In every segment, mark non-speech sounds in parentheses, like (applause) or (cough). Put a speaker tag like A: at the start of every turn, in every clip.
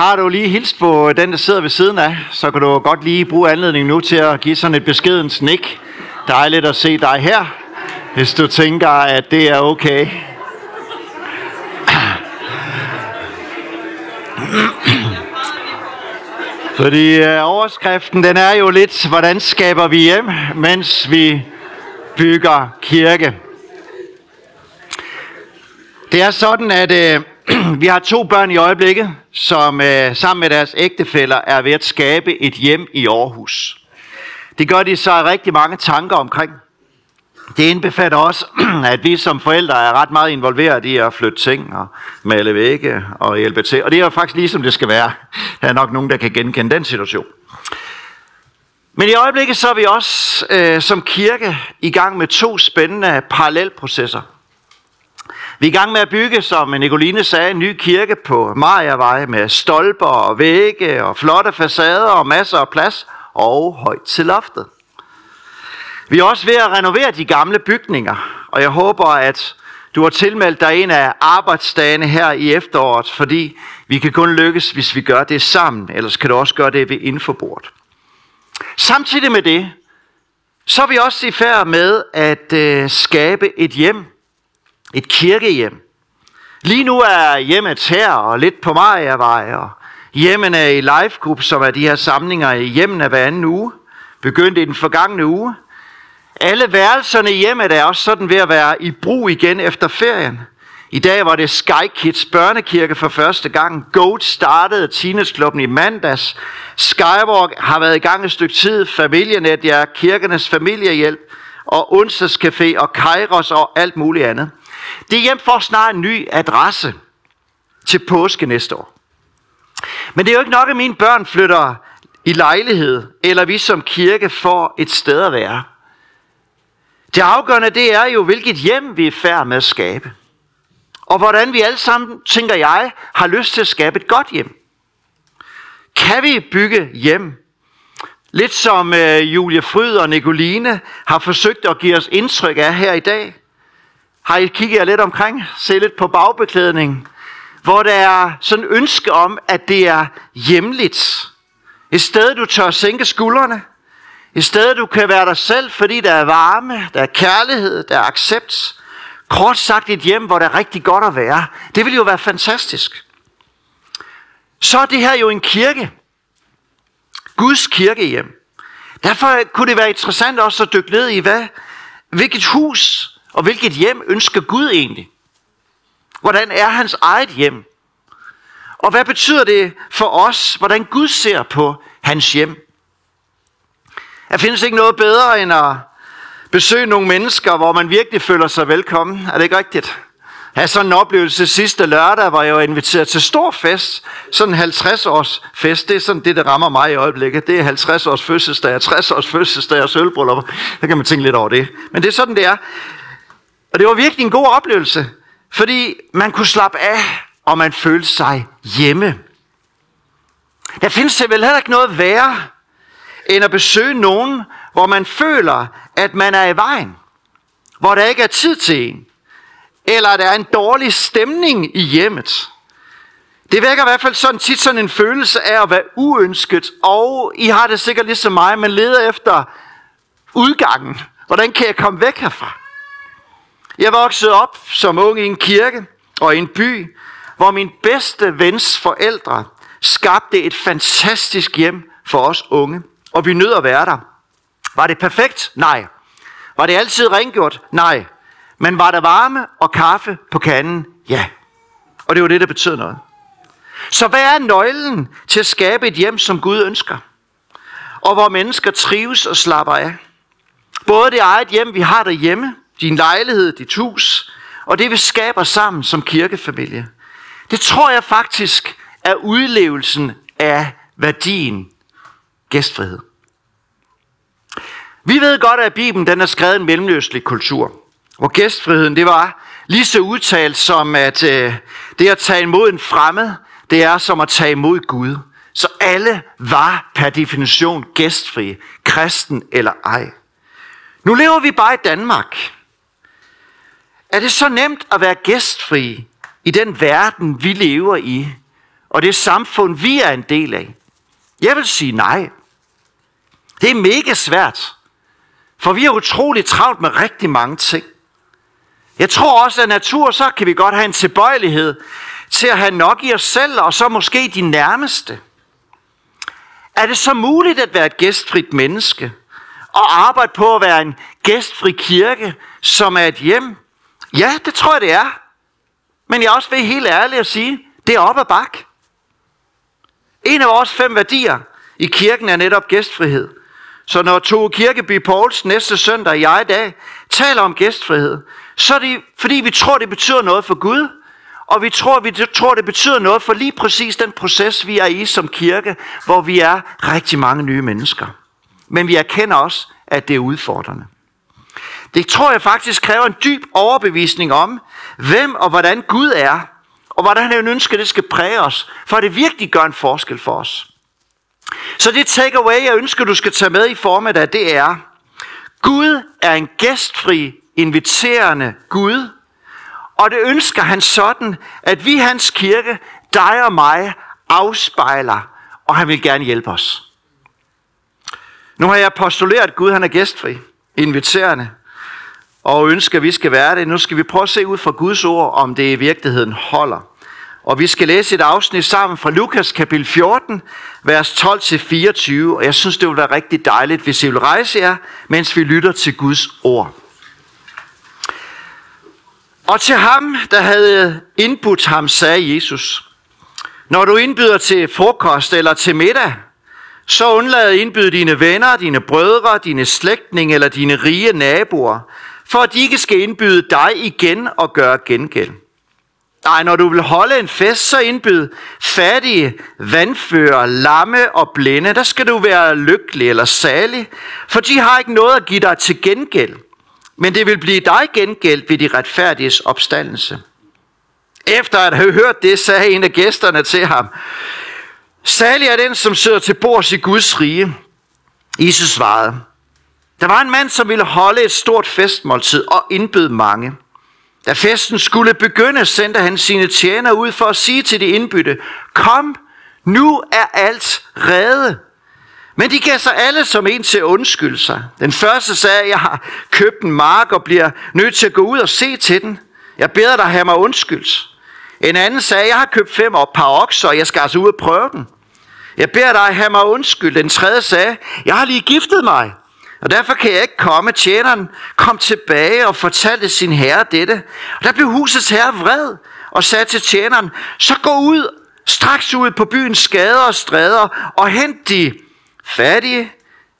A: Har du lige hilst på den, der sidder ved siden af, så kan du godt lige bruge anledningen nu til at give sådan et beskeden snik. Dejligt at se dig her, hvis du tænker, at det er okay. (clears throat) Fordi øh, overskriften, den er jo lidt, hvordan skaber vi hjem, mens vi bygger kirke. Det er sådan, at øh, (clears throat) vi har to børn i øjeblikket, som øh, sammen med deres ægtefæller er ved at skabe et hjem i Aarhus. Det gør de så rigtig mange tanker omkring. Det indbefatter også, (clears throat) at vi som forældre er ret meget involveret i at flytte ting og male vægge og hjælpe til. Og det er jo faktisk ligesom det skal være. Der er nok nogen, der kan genkende den situation. Men i øjeblikket så er vi også øh, som kirke i gang med to spændende parallelprocesser. Vi er i gang med at bygge, som Nicoline sagde, en ny kirke på Mariavej med stolper og vægge og flotte facader og masser af plads og højt til loftet. Vi er også ved at renovere de gamle bygninger, og jeg håber, at du har tilmeldt dig en af arbejdsdagene her i efteråret, fordi vi kan kun lykkes, hvis vi gør det sammen, ellers kan du også gøre det ved infobordet. Samtidig med det, så er vi også i færd med at øh, skabe et hjem, et kirkehjem. Lige nu er hjemmet her og lidt på Mariavej, og hjemmen er i live group, som er de her samlinger i hjemmen hver anden uge, begyndte i den forgangne uge. Alle værelserne i hjemmet er også sådan ved at være i brug igen efter ferien. I dag var det Sky Kids børnekirke for første gang. Goat startede Teenageklubben i mandags. Skywalk har været i gang et stykke tid. Familienet, ja, kirkernes familiehjælp og onsdagscafé og Kairos og alt muligt andet. Det hjem får snart en ny adresse til påske næste år. Men det er jo ikke nok, at mine børn flytter i lejlighed, eller vi som kirke får et sted at være. Det afgørende det er jo, hvilket hjem vi er færd med at skabe. Og hvordan vi alle sammen, tænker jeg, har lyst til at skabe et godt hjem. Kan vi bygge hjem? Lidt som øh, Julie Fryd og Nicoline har forsøgt at give os indtryk af her i dag. Har I kigget jer lidt omkring? Se lidt på bagbeklædningen. Hvor der er sådan ønske om, at det er hjemligt. Et sted, du tør sænke skuldrene. Et sted, du kan være dig selv, fordi der er varme, der er kærlighed, der er accept. Kort sagt et hjem, hvor det er rigtig godt at være. Det vil jo være fantastisk. Så er det her jo en kirke. Guds kirkehjem. Derfor kunne det være interessant også at dykke ned i, hvad, hvilket hus og hvilket hjem ønsker Gud egentlig. Hvordan er hans eget hjem? Og hvad betyder det for os, hvordan Gud ser på hans hjem? Der findes ikke noget bedre end at besøge nogle mennesker, hvor man virkelig føler sig velkommen. Er det ikke rigtigt? Jeg havde sådan en oplevelse sidste lørdag, hvor jeg var inviteret til stor fest. Sådan en 50 års fest. Det er sådan det, der rammer mig i øjeblikket. Det er 50 års fødselsdag, 60 års fødselsdag og sølvbryllup. Der kan man tænke lidt over det. Men det er sådan, det er. Og det var virkelig en god oplevelse. Fordi man kunne slappe af, og man følte sig hjemme. Der findes det vel heller ikke noget værre, end at besøge nogen, hvor man føler, at man er i vejen. Hvor der ikke er tid til en. Eller der er en dårlig stemning i hjemmet. Det vækker i hvert fald sådan tit sådan en følelse af at være uønsket, og I har det sikkert ligesom mig, men leder efter udgangen. Hvordan kan jeg komme væk herfra? Jeg voksede op som ung i en kirke og i en by, hvor min bedste vens forældre skabte et fantastisk hjem for os unge og vi nød at være der. Var det perfekt? Nej. Var det altid rengjort? Nej. Men var der varme og kaffe på kanden? Ja. Og det var det, der betød noget. Så hvad er nøglen til at skabe et hjem, som Gud ønsker? Og hvor mennesker trives og slapper af. Både det eget hjem, vi har derhjemme, din lejlighed, dit hus, og det vi skaber sammen som kirkefamilie. Det tror jeg faktisk er udlevelsen af værdien gæstfrihed. Vi ved godt, at Bibelen den er skrevet en mellemøstlig kultur, hvor gæstfriheden det var lige så udtalt som, at øh, det at tage imod en fremmed, det er som at tage imod Gud. Så alle var per definition gæstfrie, kristen eller ej. Nu lever vi bare i Danmark. Er det så nemt at være gæstfri i den verden, vi lever i, og det samfund, vi er en del af? Jeg vil sige nej. Det er mega svært, for vi er utroligt travlt med rigtig mange ting. Jeg tror også, at natur, så kan vi godt have en tilbøjelighed til at have nok i os selv, og så måske de nærmeste. Er det så muligt at være et gæstfrit menneske? Og arbejde på at være en gæstfri kirke, som er et hjem? Ja, det tror jeg, det er. Men jeg er også ved helt ærligt at sige, det er op ad bak. En af vores fem værdier i kirken er netop gæstfrihed. Så når Tove Kirkeby Pauls næste søndag, jeg i dag, taler om gæstfrihed, så er det fordi vi tror, det betyder noget for Gud, og vi tror, vi tror, det betyder noget for lige præcis den proces, vi er i som kirke, hvor vi er rigtig mange nye mennesker. Men vi erkender også, at det er udfordrende. Det tror jeg faktisk kræver en dyb overbevisning om, hvem og hvordan Gud er, og hvordan han ønsker, det skal præge os, for at det virkelig gør en forskel for os. Så det takeaway, jeg ønsker, du skal tage med i formiddag, det er, Gud er en gæstfri, inviterende Gud, og det ønsker han sådan, at vi, hans kirke, dig og mig, afspejler, og han vil gerne hjælpe os. Nu har jeg postuleret, at Gud han er gæstfri, inviterende, og ønsker, at vi skal være det. Nu skal vi prøve at se ud fra Guds ord, om det i virkeligheden holder. Og vi skal læse et afsnit sammen fra Lukas kapitel 14, vers 12-24. Og jeg synes, det vil være rigtig dejligt, hvis I vil rejse jer, mens vi lytter til Guds ord. Og til ham, der havde indbudt ham, sagde Jesus, når du indbyder til frokost eller til middag, så undlad at indbyde dine venner, dine brødre, dine slægtninge eller dine rige naboer, for at de ikke skal indbyde dig igen og gøre gengæld. Nej, når du vil holde en fest, så indbyd fattige, vandfører, lamme og blinde. Der skal du være lykkelig eller salig, for de har ikke noget at give dig til gengæld. Men det vil blive dig gengæld ved de retfærdiges opstandelse. Efter at have hørt det, sagde en af gæsterne til ham, Særlig er den, som sidder til bords i Guds rige. Jesus svarede, der var en mand, som ville holde et stort festmåltid og indbød mange. Da festen skulle begynde, sendte han sine tjener ud for at sige til de indbytte, kom, nu er alt reddet. Men de gav sig alle som en til at undskylde sig. Den første sagde, jeg har købt en mark og bliver nødt til at gå ud og se til den. Jeg beder dig have mig undskyldt. En anden sagde, jeg har købt fem og par okser, og jeg skal altså ud og prøve den. Jeg beder dig have mig undskyld. Den tredje sagde, jeg har lige giftet mig, og derfor kan jeg ikke komme. Tjeneren kom tilbage og fortalte sin herre dette. Og der blev husets herre vred og sagde til tjeneren, så gå ud, straks ud på byens gader og stræder og hent de fattige,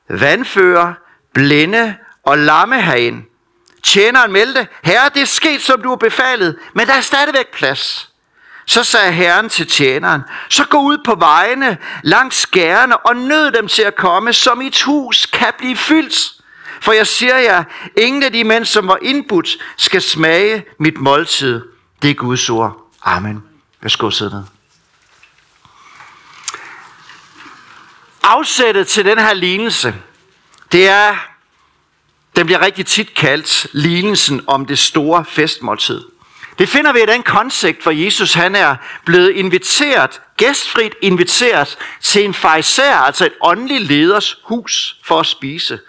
A: vandfører, blinde og lamme herind. Tjeneren meldte, herre, det er sket, som du har befalet, men der er stadigvæk plads. Så sagde Herren til tjeneren, så gå ud på vejene langs skærene og nød dem til at komme, så mit hus kan blive fyldt. For jeg siger jer, ingen af de mænd, som var indbudt, skal smage mit måltid. Det er Guds ord. Amen. Værsgo sidde ned. Afsættet til den her lignelse, det er, den bliver rigtig tit kaldt lignelsen om det store festmåltid. Det finder vi i den koncept, hvor Jesus han er blevet inviteret, gæstfrit inviteret til en fejser, altså et åndelig leders hus for at spise.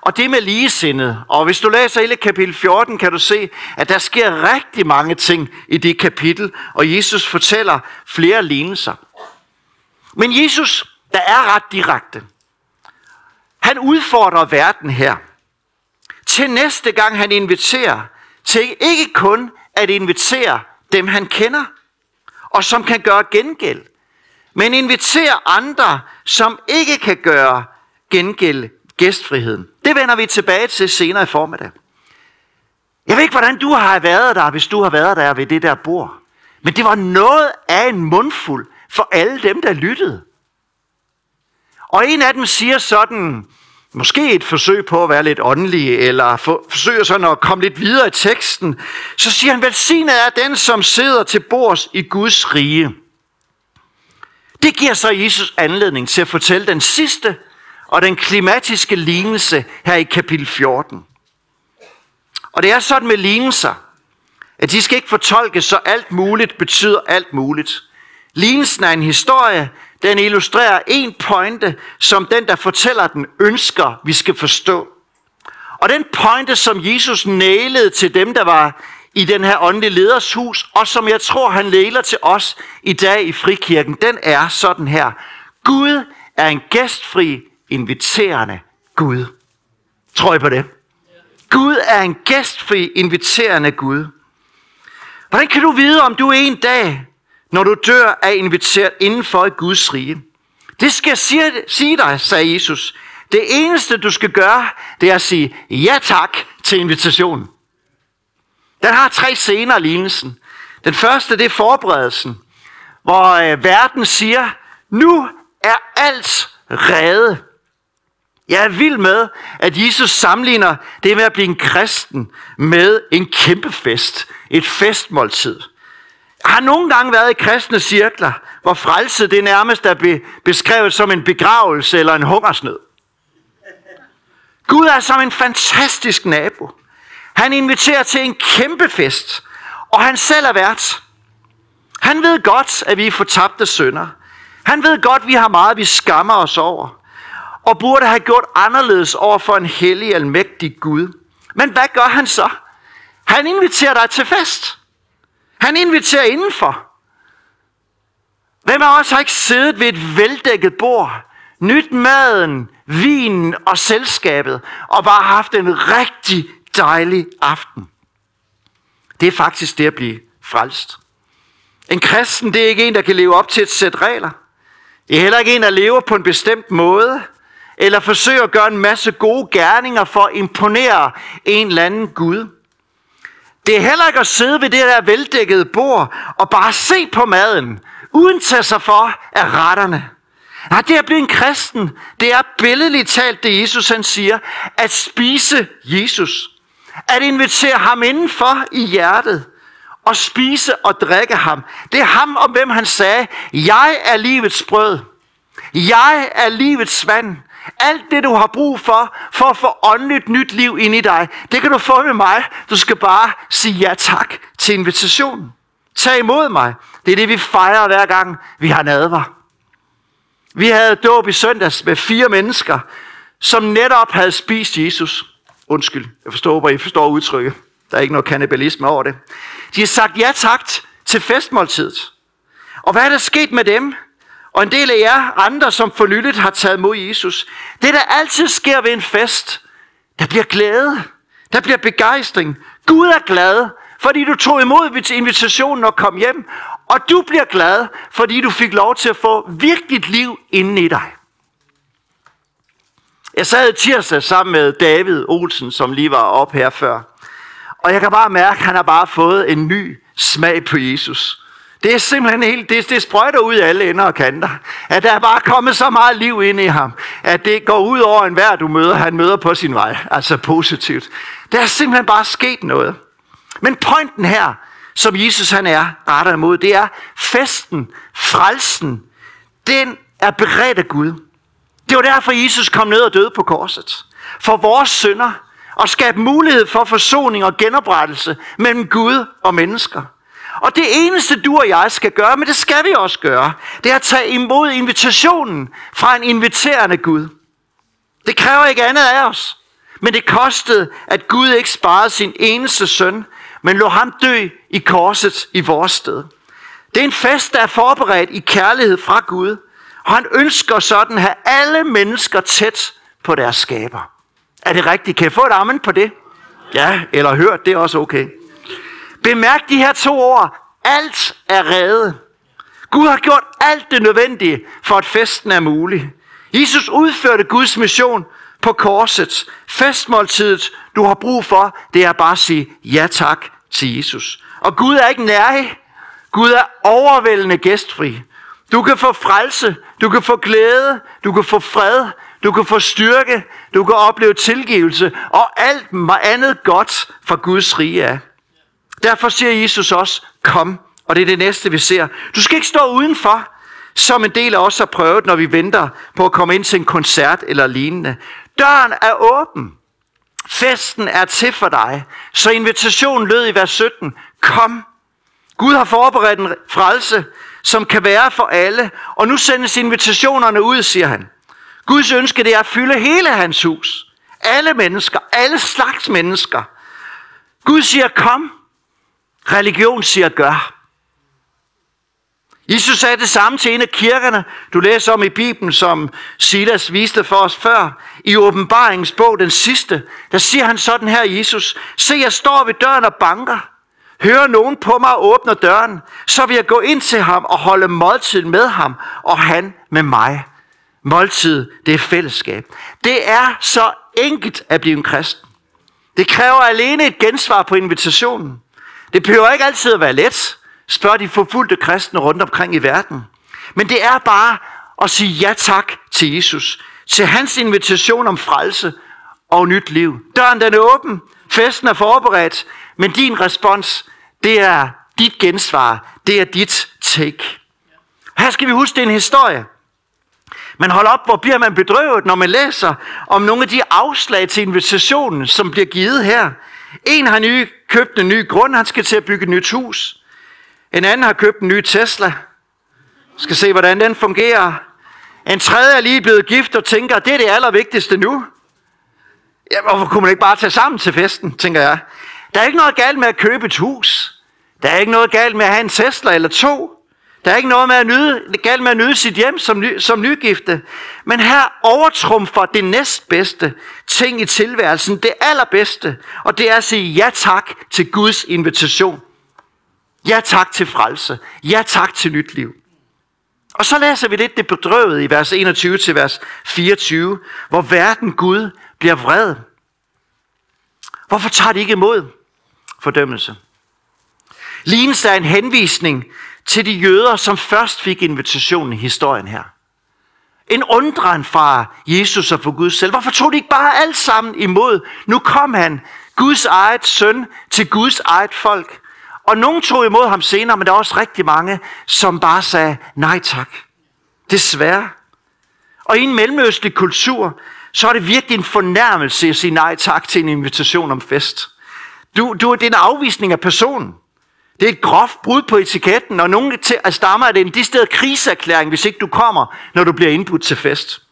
A: Og det med ligesindet. Og hvis du læser hele kapitel 14, kan du se, at der sker rigtig mange ting i det kapitel, og Jesus fortæller flere lignelser. Men Jesus, der er ret direkte. Han udfordrer verden her. Til næste gang han inviterer til ikke kun at invitere dem, han kender, og som kan gøre gengæld. Men invitere andre, som ikke kan gøre gengæld gæstfriheden. Det vender vi tilbage til senere i formiddag. Jeg ved ikke, hvordan du har været der, hvis du har været der ved det der bord. Men det var noget af en mundfuld for alle dem, der lyttede. Og en af dem siger sådan, måske et forsøg på at være lidt åndelig, eller for, forsøger sådan at komme lidt videre i teksten, så siger han, velsignet er den, som sidder til bords i Guds rige. Det giver så Jesus anledning til at fortælle den sidste og den klimatiske lignelse her i kapitel 14. Og det er sådan med lignelser, at de skal ikke fortolkes, så alt muligt betyder alt muligt. Lignelsen er en historie, den illustrerer en pointe, som den, der fortæller den, ønsker, vi skal forstå. Og den pointe, som Jesus nælede til dem, der var i den her åndelige leders hus, og som jeg tror, han læler til os i dag i Frikirken, den er sådan her. Gud er en gæstfri, inviterende Gud. Tror I på det? Gud er en gæstfri, inviterende Gud. Hvordan kan du vide, om du en dag, når du dør, er inviteret indenfor i Guds rige? Det skal jeg sige, sige dig, sagde Jesus. Det eneste, du skal gøre, det er at sige ja tak til invitationen. Den har tre scener, lignelsen. Den første, det er forberedelsen, hvor øh, verden siger, nu er alt reddet. Jeg er vild med, at Jesus sammenligner det med at blive en kristen med en kæmpe fest. Et festmåltid. Jeg har nogle gange været i kristne cirkler, hvor frelse det nærmest er beskrevet som en begravelse eller en hungersnød. Gud er som en fantastisk nabo. Han inviterer til en kæmpe fest, og han selv er vært. Han ved godt, at vi er fortabte sønder. Han ved godt, at vi har meget, vi skammer os over og burde have gjort anderledes over for en hellig, almægtig Gud. Men hvad gør han så? Han inviterer dig til fest. Han inviterer indenfor. Hvem af os har ikke siddet ved et veldækket bord, nyt maden, vinen og selskabet, og bare haft en rigtig dejlig aften? Det er faktisk det at blive frelst. En kristen, det er ikke en, der kan leve op til et sæt regler. Det er heller ikke en, der lever på en bestemt måde eller forsøger at gøre en masse gode gerninger for at imponere en eller anden Gud. Det er heller ikke at sidde ved det der veldækkede bord og bare se på maden, uden tage sig for af retterne. Nej, det at blive en kristen, det er billedligt talt det Jesus han siger, at spise Jesus. At invitere ham indenfor i hjertet og spise og drikke ham. Det er ham, om hvem han sagde, jeg er livets brød. Jeg er livets vand. Alt det, du har brug for, for at få åndeligt nyt liv ind i dig, det kan du få med mig. Du skal bare sige ja tak til invitationen. Tag imod mig. Det er det, vi fejrer hver gang, vi har nadver. Vi havde dåb i søndags med fire mennesker, som netop havde spist Jesus. Undskyld, jeg forstår, hvor I forstår udtrykket. Der er ikke noget kannibalisme over det. De har sagt ja tak til festmåltidet. Og hvad er der sket med dem? Og en del af jer andre, som for nyligt har taget mod Jesus. Det, der altid sker ved en fest, der bliver glæde. Der bliver begejstring. Gud er glad, fordi du tog imod invitationen og kom hjem. Og du bliver glad, fordi du fik lov til at få virkeligt liv inden i dig. Jeg sad i tirsdag sammen med David Olsen, som lige var op her før. Og jeg kan bare mærke, at han har bare fået en ny smag på Jesus. Det er simpelthen helt, det, det sprøjter ud af alle ender og kanter. At der er bare kommet så meget liv ind i ham, at det går ud over enhver, du møder, han møder på sin vej. Altså positivt. Der er simpelthen bare sket noget. Men pointen her, som Jesus han er retter imod, det er festen, frelsen, den er beredt af Gud. Det var derfor, Jesus kom ned og døde på korset. For vores synder, og skabe mulighed for forsoning og genoprettelse mellem Gud og mennesker. Og det eneste du og jeg skal gøre, men det skal vi også gøre, det er at tage imod invitationen fra en inviterende Gud. Det kræver ikke andet af os. Men det kostede, at Gud ikke sparede sin eneste søn, men lå ham dø i korset i vores sted. Det er en fest, der er forberedt i kærlighed fra Gud, og han ønsker sådan at have alle mennesker tæt på deres skaber. Er det rigtigt? Kan jeg få et amen på det? Ja, eller hørt, det er også okay. Bemærk de her to ord. Alt er reddet. Gud har gjort alt det nødvendige for, at festen er mulig. Jesus udførte Guds mission på korset. Festmåltidet, du har brug for, det er bare at sige ja tak til Jesus. Og Gud er ikke nær. Gud er overvældende gæstfri. Du kan få frelse, du kan få glæde, du kan få fred, du kan få styrke, du kan opleve tilgivelse og alt andet godt fra Guds rige af. Derfor siger Jesus også, kom, og det er det næste, vi ser. Du skal ikke stå udenfor, som en del af os har prøvet, når vi venter på at komme ind til en koncert eller lignende. Døren er åben. Festen er til for dig. Så invitationen lød i vers 17. Kom. Gud har forberedt en frelse, som kan være for alle, og nu sendes invitationerne ud, siger han. Guds ønske det er at fylde hele hans hus. Alle mennesker, alle slags mennesker. Gud siger kom, religion siger gør. Jesus sagde det samme til en af kirkerne, du læser om i Bibelen, som Silas viste for os før. I åbenbaringens bog, den sidste, der siger han sådan her, Jesus, se jeg står ved døren og banker. Hører nogen på mig og åbner døren, så vil jeg gå ind til ham og holde måltid med ham, og han med mig. Måltid, det er fællesskab. Det er så enkelt at blive en kristen. Det kræver alene et gensvar på invitationen. Det behøver ikke altid at være let. Spørg de forfulgte kristne rundt omkring i verden. Men det er bare at sige ja tak til Jesus. Til hans invitation om frelse og nyt liv. Døren den er åben. Festen er forberedt. Men din respons, det er dit gensvar. Det er dit take. Her skal vi huske, det er en historie. Men hold op, hvor bliver man bedrøvet, når man læser om nogle af de afslag til invitationen, som bliver givet her. En har nye købt en ny grund, han skal til at bygge et nyt hus. En anden har købt en ny Tesla. Skal se, hvordan den fungerer. En tredje er lige blevet gift og tænker, det er det allervigtigste nu. Ja, hvorfor kunne man ikke bare tage sammen til festen, tænker jeg. Der er ikke noget galt med at købe et hus. Der er ikke noget galt med at have en Tesla eller to. Der er ikke noget med at nyde, galt med at nyde sit hjem som, ny, som nygifte. Men her overtrumfer det næstbedste ting i tilværelsen, det allerbedste. Og det er at sige ja tak til Guds invitation. Ja tak til frelse. Ja tak til nyt liv. Og så læser vi lidt det bedrøvede i vers 21 til vers 24, hvor verden Gud bliver vred. Hvorfor tager de ikke imod fordømmelse? Lignelse er en henvisning til de jøder, som først fik invitationen i historien her. En undren fra Jesus og for Gud selv. Hvorfor tog de ikke bare alt sammen imod? Nu kom han, Guds eget søn, til Guds eget folk. Og nogen tog imod ham senere, men der er også rigtig mange, som bare sagde nej tak. Desværre. Og i en mellemøstlig kultur, så er det virkelig en fornærmelse at sige nej tak til en invitation om fest. Du, du, det er en afvisning af personen. Det er et groft brud på etiketten, og nogen til at stammer af det en disted kriserklæring, hvis ikke du kommer, når du bliver indbudt til fest.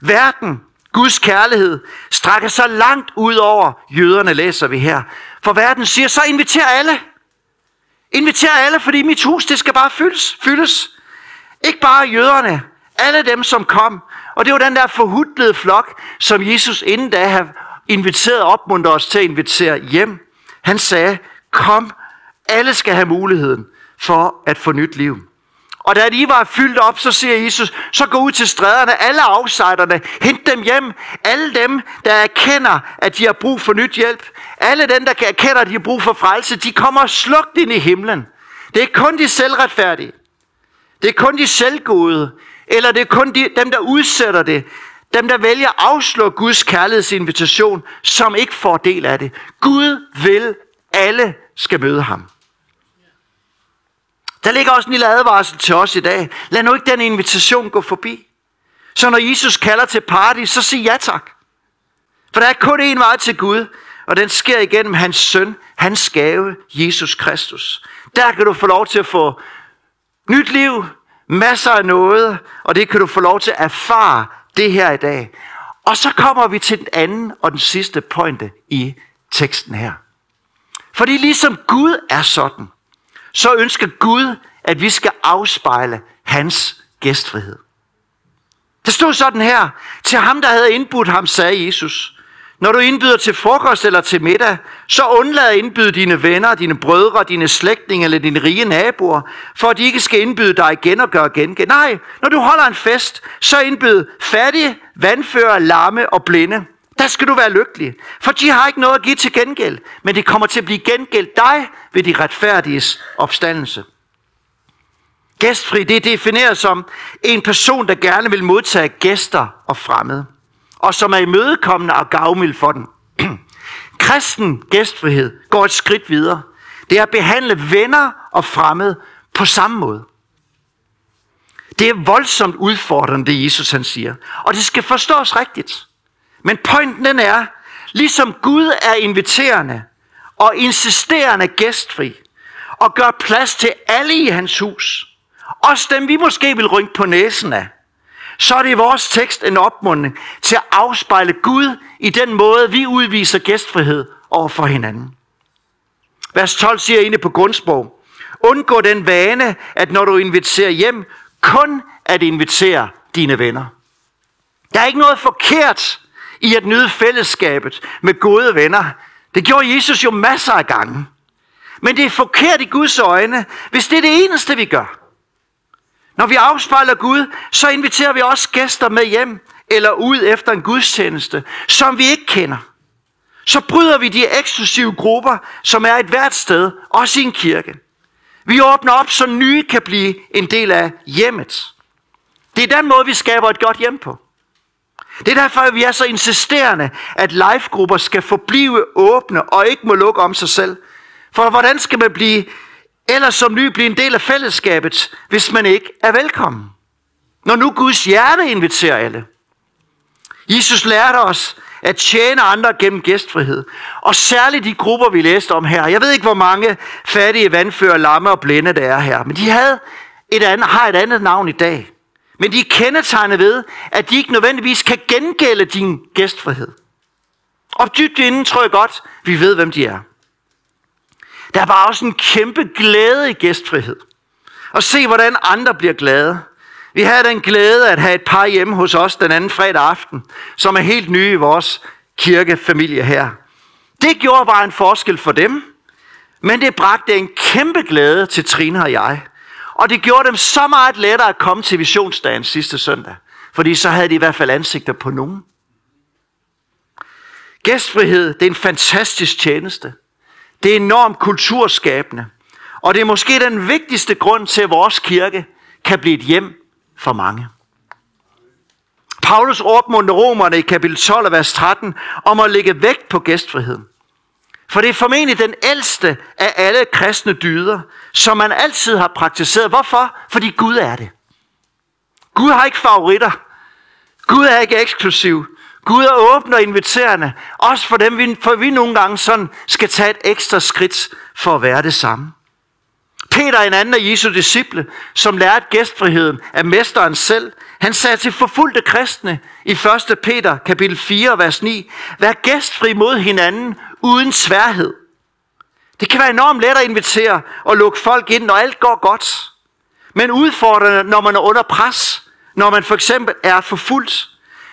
A: Verden, Guds kærlighed, strækker så langt ud over jøderne, læser vi her. For verden siger, så inviter alle. Inviter alle, fordi mit hus, det skal bare fyldes. fyldes. Ikke bare jøderne, alle dem, som kom. Og det var den der forhudlede flok, som Jesus inden da havde inviteret og opmuntret os til at invitere hjem. Han sagde, kom alle skal have muligheden for at få nyt liv. Og da de var fyldt op, så siger Jesus, så gå ud til stræderne, alle outsiderne, hent dem hjem. Alle dem, der erkender, at de har brug for nyt hjælp. Alle dem, der erkender, at de har brug for frelse, de kommer slugt ind i himlen. Det er kun de selvretfærdige. Det er kun de selvgode. Eller det er kun de, dem, der udsætter det. Dem, der vælger at afslå Guds kærlighedsinvitation, som ikke får del af det. Gud vil alle skal møde ham. Der ligger også en lille advarsel til os i dag. Lad nu ikke den invitation gå forbi. Så når Jesus kalder til party, så sig ja tak. For der er kun én vej til Gud, og den sker igennem hans søn, hans gave, Jesus Kristus. Der kan du få lov til at få nyt liv, masser af noget, og det kan du få lov til at erfare det her i dag. Og så kommer vi til den anden og den sidste pointe i teksten her. Fordi ligesom Gud er sådan, så ønsker Gud, at vi skal afspejle hans gæstfrihed. Det stod sådan her. Til ham, der havde indbudt ham, sagde Jesus. Når du indbyder til frokost eller til middag, så undlad at indbyde dine venner, dine brødre, dine slægtninge eller dine rige naboer, for at de ikke skal indbyde dig igen og gøre igen. Nej, når du holder en fest, så indbyd fattige, vandfører, lamme og blinde. Der skal du være lykkelig, for de har ikke noget at give til gengæld, men det kommer til at blive gengældt dig ved de retfærdiges opstandelse. Gæstfri, det er defineret som en person, der gerne vil modtage gæster og fremmede, og som er imødekommende og gavmild for den. (clears throat) Kristen gæstfrihed går et skridt videre. Det er at behandle venner og fremmede på samme måde. Det er voldsomt udfordrende, det Jesus han siger. Og det skal forstås rigtigt. Men pointen den er, ligesom Gud er inviterende og insisterende gæstfri, og gør plads til alle i hans hus, Også dem vi måske vil rynke på næsen af. Så er det i vores tekst en opmuntring til at afspejle Gud i den måde, vi udviser gæstfrihed over for hinanden. Vers 12 siger inde på grundsprog. Undgå den vane, at når du inviterer hjem, kun at invitere dine venner. Der er ikke noget forkert i at nyde fællesskabet med gode venner. Det gjorde Jesus jo masser af gange. Men det er forkert i Guds øjne, hvis det er det eneste, vi gør. Når vi afspejler Gud, så inviterer vi også gæster med hjem eller ud efter en gudstjeneste, som vi ikke kender. Så bryder vi de eksklusive grupper, som er et hvert sted, også i en kirke. Vi åbner op, så nye kan blive en del af hjemmet. Det er den måde, vi skaber et godt hjem på. Det er derfor, at vi er så insisterende, at livegrupper skal forblive åbne og ikke må lukke om sig selv. For hvordan skal man blive, eller som ny blive en del af fællesskabet, hvis man ikke er velkommen? Når nu Guds hjerte inviterer alle. Jesus lærte os at tjene andre gennem gæstfrihed. Og særligt de grupper, vi læste om her. Jeg ved ikke, hvor mange fattige, vandfører, lamme og blinde der er her. Men de havde et andet, har et andet navn i dag. Men de er kendetegnet ved, at de ikke nødvendigvis kan gengælde din gæstfrihed. Og dybt inden tror jeg godt, vi ved, hvem de er. Der er bare også en kæmpe glæde i gæstfrihed. Og se, hvordan andre bliver glade. Vi havde den glæde at have et par hjemme hos os den anden fredag aften, som er helt nye i vores kirkefamilie her. Det gjorde bare en forskel for dem, men det bragte en kæmpe glæde til Trine og jeg. Og det gjorde dem så meget lettere at komme til visionsdagen sidste søndag. Fordi så havde de i hvert fald ansigter på nogen. Gæstfrihed, det er en fantastisk tjeneste. Det er enormt kulturskabende. Og det er måske den vigtigste grund til, at vores kirke kan blive et hjem for mange. Paulus opmuntrer romerne i kapitel 12, vers 13 om at lægge vægt på gæstfriheden. For det er formentlig den ældste af alle kristne dyder, som man altid har praktiseret. Hvorfor? Fordi Gud er det. Gud har ikke favoritter. Gud er ikke eksklusiv. Gud er åben og inviterende. Også for dem, for vi nogle gange sådan skal tage et ekstra skridt for at være det samme. Peter, en anden af Jesu disciple, som lærte gæstfriheden af mesteren selv, han sagde til forfulgte kristne i 1. Peter kapitel 4, vers 9, Vær gæstfri mod hinanden uden sværhed. Det kan være enormt let at invitere og lukke folk ind, når alt går godt. Men udfordrende, når man er under pres, når man for eksempel er forfulgt,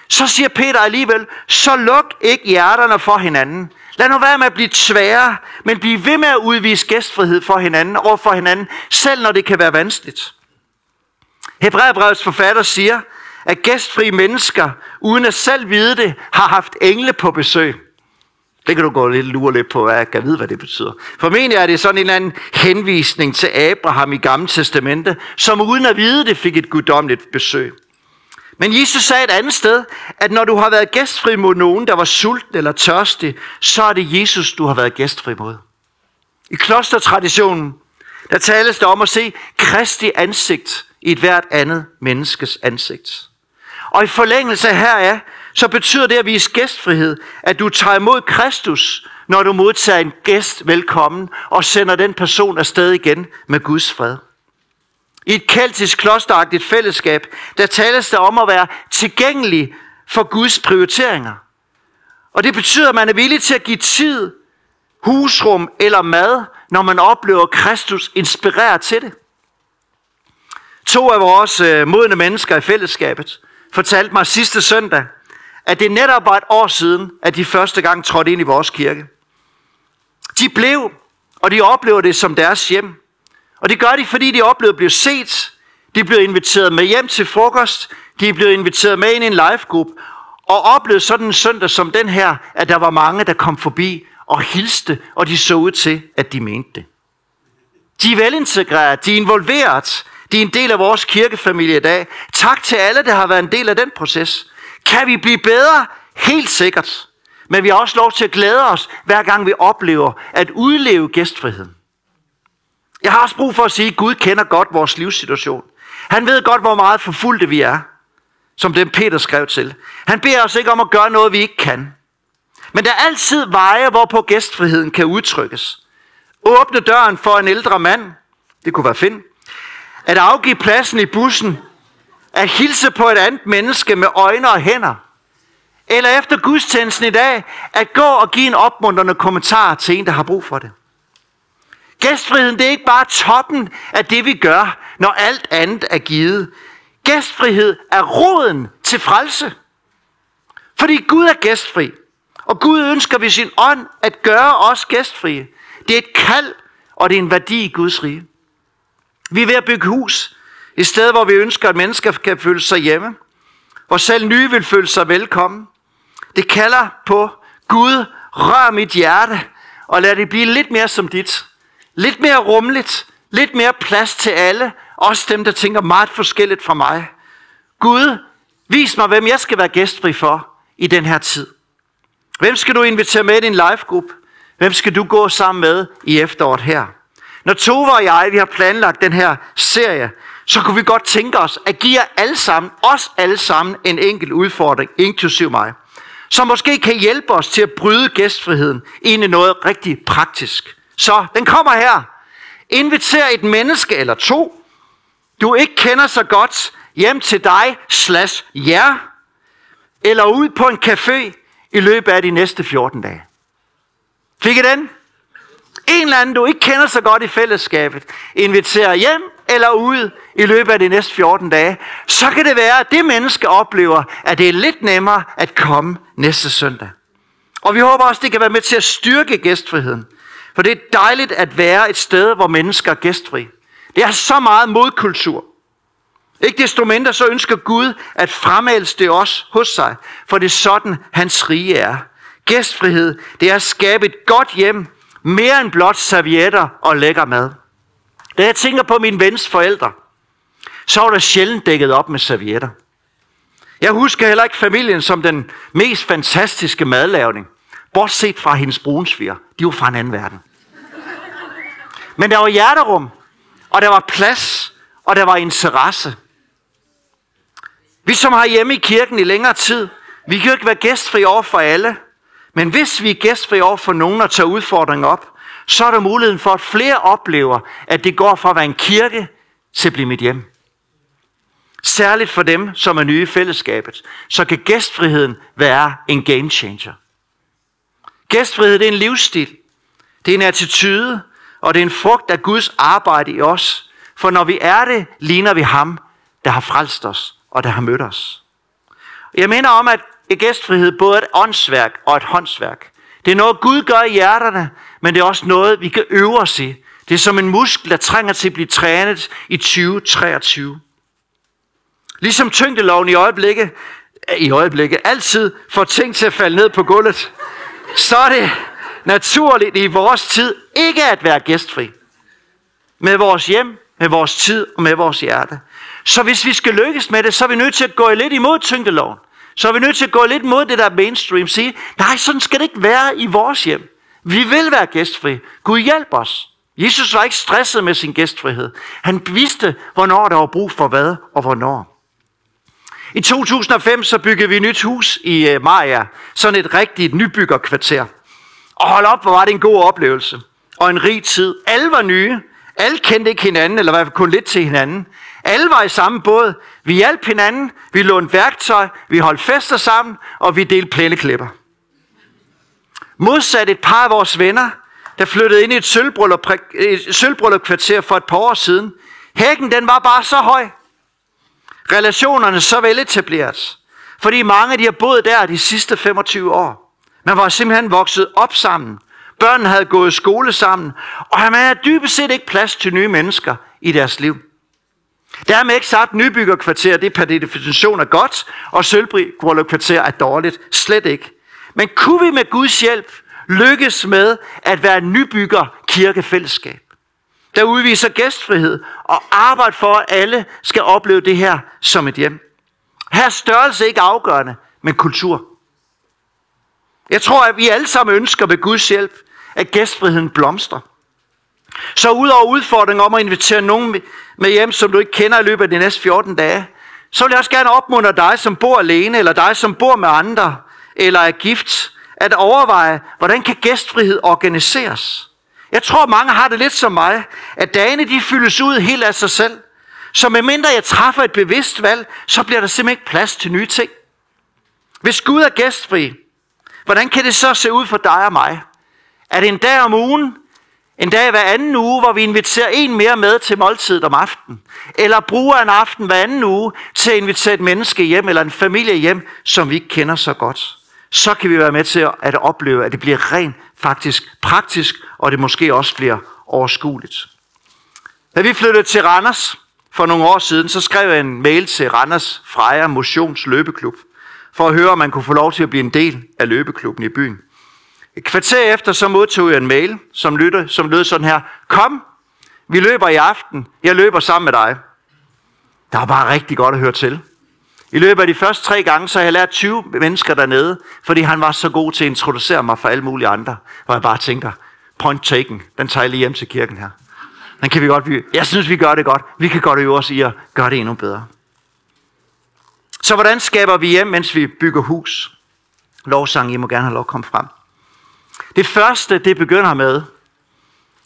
A: så siger Peter alligevel, så luk ikke hjerterne for hinanden. Lad nu være med at blive svære, men bliv ved med at udvise gæstfrihed for hinanden, over for hinanden, selv når det kan være vanskeligt. Hebræerbrevets forfatter siger, at gæstfri mennesker, uden at selv vide det, har haft engle på besøg. Det kan du gå lidt lure lidt på, hvad jeg kan vide, hvad det betyder. Formentlig er det sådan en eller anden henvisning til Abraham i Gamle Testamente, som uden at vide det fik et guddommeligt besøg. Men Jesus sagde et andet sted, at når du har været gæstfri mod nogen, der var sulten eller tørstig, så er det Jesus, du har været gæstfri mod. I klostertraditionen, der tales der om at se Kristi ansigt i et hvert andet menneskes ansigt. Og i forlængelse heraf, så betyder det at vise gæstfrihed, at du tager imod Kristus, når du modtager en gæst velkommen, og sender den person afsted igen med Guds fred. I et keltisk klosteragtigt fællesskab, der tales der om at være tilgængelig for Guds prioriteringer. Og det betyder, at man er villig til at give tid, husrum eller mad, når man oplever Kristus inspirerer til det. To af vores øh, modne mennesker i fællesskabet fortalte mig sidste søndag, at det netop var et år siden, at de første gang trådte ind i vores kirke. De blev, og de oplever det som deres hjem. Og det gør de, fordi de oplevede at blive set. De blev inviteret med hjem til frokost. De blev inviteret med ind i en livegruppe. Og oplevede sådan en søndag som den her, at der var mange, der kom forbi og hilste, og de så ud til, at de mente det. De er velintegreret, de er involveret, de er en del af vores kirkefamilie i dag. Tak til alle, der har været en del af den proces. Kan vi blive bedre? Helt sikkert. Men vi har også lov til at glæde os, hver gang vi oplever at udleve gæstfriheden. Jeg har også brug for at sige, at Gud kender godt vores livssituation. Han ved godt, hvor meget forfulgte vi er, som den Peter skrev til. Han beder os ikke om at gøre noget, vi ikke kan. Men der er altid veje, hvorpå gæstfriheden kan udtrykkes. Åbne døren for en ældre mand, det kunne være Finn. at afgive pladsen i bussen, at hilse på et andet menneske med øjne og hænder, eller efter gudstjenesten i dag, at gå og give en opmuntrende kommentar til en, der har brug for det. Gæstfriheden, det er ikke bare toppen af det, vi gør, når alt andet er givet. Gæstfrihed er roden til frelse. Fordi Gud er gæstfri. Og Gud ønsker ved sin ånd at gøre os gæstfrie. Det er et kald, og det er en værdi i Guds rige. Vi er ved at bygge hus. Et sted, hvor vi ønsker, at mennesker kan føle sig hjemme. Hvor selv nye vil føle sig velkommen. Det kalder på Gud, rør mit hjerte, og lad det blive lidt mere som dit. Lidt mere rummeligt. Lidt mere plads til alle. Også dem, der tænker meget forskelligt fra mig. Gud, vis mig, hvem jeg skal være gæstfri for i den her tid. Hvem skal du invitere med i din livegruppe? Hvem skal du gå sammen med i efteråret her? Når Tove og jeg, vi har planlagt den her serie, så kunne vi godt tænke os at give jer alle sammen, os alle sammen, en enkelt udfordring, inklusiv mig, som måske kan hjælpe os til at bryde gæstfriheden ind i noget rigtig praktisk. Så den kommer her. Inviter et menneske eller to, du ikke kender så godt, hjem til dig slash jer, eller ud på en café i løbet af de næste 14 dage. Fik I den? En eller anden, du ikke kender så godt i fællesskabet, inviterer hjem eller ud i løbet af de næste 14 dage, så kan det være, at det menneske oplever, at det er lidt nemmere at komme næste søndag. Og vi håber også, det kan være med til at styrke gæstfriheden. For det er dejligt at være et sted, hvor mennesker er gæstfri. Det er så meget modkultur. Ikke desto mindre så ønsker Gud at fremælse det også hos sig, for det er sådan, hans rige er. Gæstfrihed, det er at skabe et godt hjem, mere end blot servietter og lækker mad. Da jeg tænker på min vens forældre, så var der sjældent dækket op med servietter. Jeg husker heller ikke familien som den mest fantastiske madlavning. Bortset fra hendes brunsviger. De var fra en anden verden. Men der var hjerterum, og der var plads, og der var interesse. Vi som har hjemme i kirken i længere tid, vi kan jo ikke være gæstfri over for alle. Men hvis vi er gæstfri over for nogen og tager udfordringen op, så er der muligheden for, at flere oplever, at det går fra at være en kirke til at blive mit hjem. Særligt for dem, som er nye i fællesskabet, så kan gæstfriheden være en game changer. Gæstfrihed det er en livsstil. Det er en attitude, og det er en frugt af Guds arbejde i os. For når vi er det, ligner vi ham, der har frelst os og der har mødt os. Jeg mener om, at gæstfrihed både er et åndsværk og et håndsværk. Det er noget, Gud gør i hjerterne, men det er også noget, vi kan øve os i. Det er som en muskel, der trænger til at blive trænet i 2023. Ligesom tyngdeloven i øjeblikket, i øjeblikket altid får ting til at falde ned på gulvet, så er det naturligt i vores tid ikke at være gæstfri. Med vores hjem, med vores tid og med vores hjerte. Så hvis vi skal lykkes med det, så er vi nødt til at gå lidt imod tyngdeloven. Så er vi nødt til at gå lidt imod det der mainstream. Sige, nej, sådan skal det ikke være i vores hjem. Vi vil være gæstfri. Gud hjælp os. Jesus var ikke stresset med sin gæstfrihed. Han vidste, hvornår der var brug for hvad og hvornår. I 2005 så byggede vi et nyt hus i øh, Maja. Sådan et rigtigt nybyggerkvarter. Og hold op, hvor var det en god oplevelse. Og en rig tid. Alle var nye. Alle kendte ikke hinanden, eller i hvert fald kun lidt til hinanden. Alle var i samme båd. Vi hjalp hinanden, vi lånte værktøj, vi holdt fester sammen, og vi delte plæneklipper. Modsat et par af vores venner, der flyttede ind i et sølvbryllup kvarter for et par år siden. Hækken, den var bare så høj. Relationerne så veletableret. Fordi mange de har boet der de sidste 25 år. Man var simpelthen vokset op sammen. Børnene havde gået i skole sammen. Og man havde dybest set ikke plads til nye mennesker i deres liv. Dermed ikke sagt, at nybyggerkvarter det per definition er godt, og sølvbryllup-kvarter er dårligt. Slet ikke. Men kunne vi med Guds hjælp lykkes med at være nybygger kirkefællesskab, der udviser gæstfrihed og arbejde for, at alle skal opleve det her som et hjem. Her er størrelse ikke afgørende, men kultur. Jeg tror, at vi alle sammen ønsker ved Guds hjælp, at gæstfriheden blomstrer. Så udover udfordringen om at invitere nogen med hjem, som du ikke kender i løbet af de næste 14 dage, så vil jeg også gerne opmuntre dig, som bor alene, eller dig, som bor med andre, eller er gift, at overveje, hvordan kan gæstfrihed organiseres? Jeg tror, mange har det lidt som mig, at dagene de fyldes ud helt af sig selv. Så medmindre jeg træffer et bevidst valg, så bliver der simpelthen ikke plads til nye ting. Hvis Gud er gæstfri, hvordan kan det så se ud for dig og mig? Er det en dag om ugen, en dag hver anden uge, hvor vi inviterer en mere med til måltidet om aftenen. Eller bruger en aften hver anden uge til at invitere et menneske hjem, eller en familie hjem, som vi ikke kender så godt. Så kan vi være med til at opleve, at det bliver rent faktisk praktisk, og det måske også bliver overskueligt. Da vi flyttede til Randers for nogle år siden, så skrev jeg en mail til Randers Freja Motions Løbeklub, for at høre, om man kunne få lov til at blive en del af løbeklubben i byen. Et kvarter efter så modtog jeg en mail, som, lytter, som lød sådan her. Kom, vi løber i aften. Jeg løber sammen med dig. Det var bare rigtig godt at høre til. I løbet af de første tre gange, så har jeg lært 20 mennesker dernede, fordi han var så god til at introducere mig for alle mulige andre. Hvor jeg bare tænker, point taken, den tager jeg lige hjem til kirken her. Den kan vi godt, jeg synes, vi gør det godt. Vi kan godt øve os i at gøre det endnu bedre. Så hvordan skaber vi hjem, mens vi bygger hus? Lovsang, I må gerne have lov at komme frem. Det første, det begynder med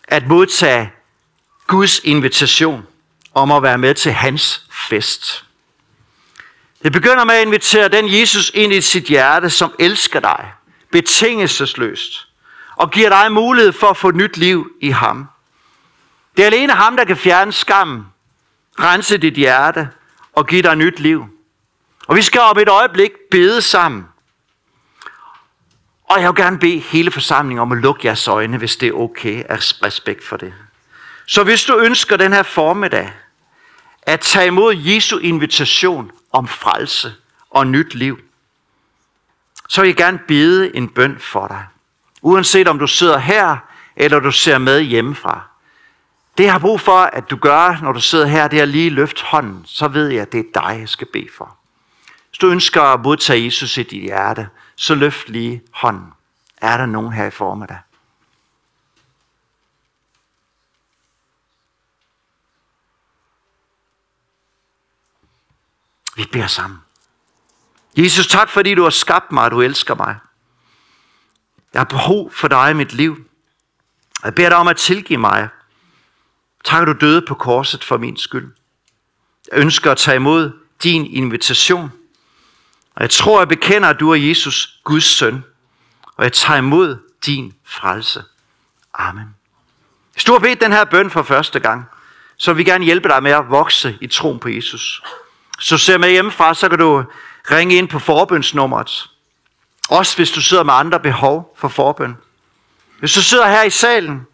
A: at modtage Guds invitation om at være med til hans fest. Det begynder med at invitere den Jesus ind i sit hjerte, som elsker dig, betingelsesløst, og giver dig mulighed for at få nyt liv i ham. Det er alene ham, der kan fjerne skammen, rense dit hjerte og give dig nyt liv. Og vi skal op et øjeblik bede sammen. Og jeg vil gerne bede hele forsamlingen om at lukke jeres øjne, hvis det er okay af respekt for det. Så hvis du ønsker den her formiddag at tage imod Jesu invitation om frelse og nyt liv, så vil jeg gerne bede en bøn for dig. Uanset om du sidder her, eller du ser med hjemmefra. Det jeg har brug for, at du gør, når du sidder her, det er lige løft hånden. Så ved jeg, at det er dig, jeg skal bede for. Hvis du ønsker at modtage Jesus i dit hjerte, så løft lige hånden. Er der nogen her i formiddag? Vi beder sammen. Jesus, tak fordi du har skabt mig, og du elsker mig. Jeg har behov for dig i mit liv. Jeg beder dig om at tilgive mig. Tak, at du døde på korset for min skyld. Jeg ønsker at tage imod din invitation – og jeg tror, jeg bekender, at du er Jesus, Guds søn. Og jeg tager imod din frelse. Amen. Hvis du har bedt den her bøn for første gang, så vil vi gerne hjælpe dig med at vokse i troen på Jesus. Så ser med hjemmefra, så kan du ringe ind på forbønsnummeret. Også hvis du sidder med andre behov for forbøn. Hvis du sidder her i salen,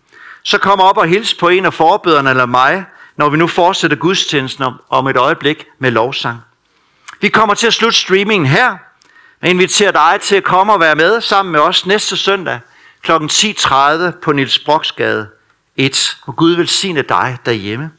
A: så kom op og hils på en af forbøderne eller mig, når vi nu fortsætter gudstjenesten om, et øjeblik med lovsang. Vi kommer til at slutte streamingen her. Jeg inviterer dig til at komme og være med sammen med os næste søndag kl. 10.30 på Nils Broksgade 1. Og Gud velsigne dig derhjemme.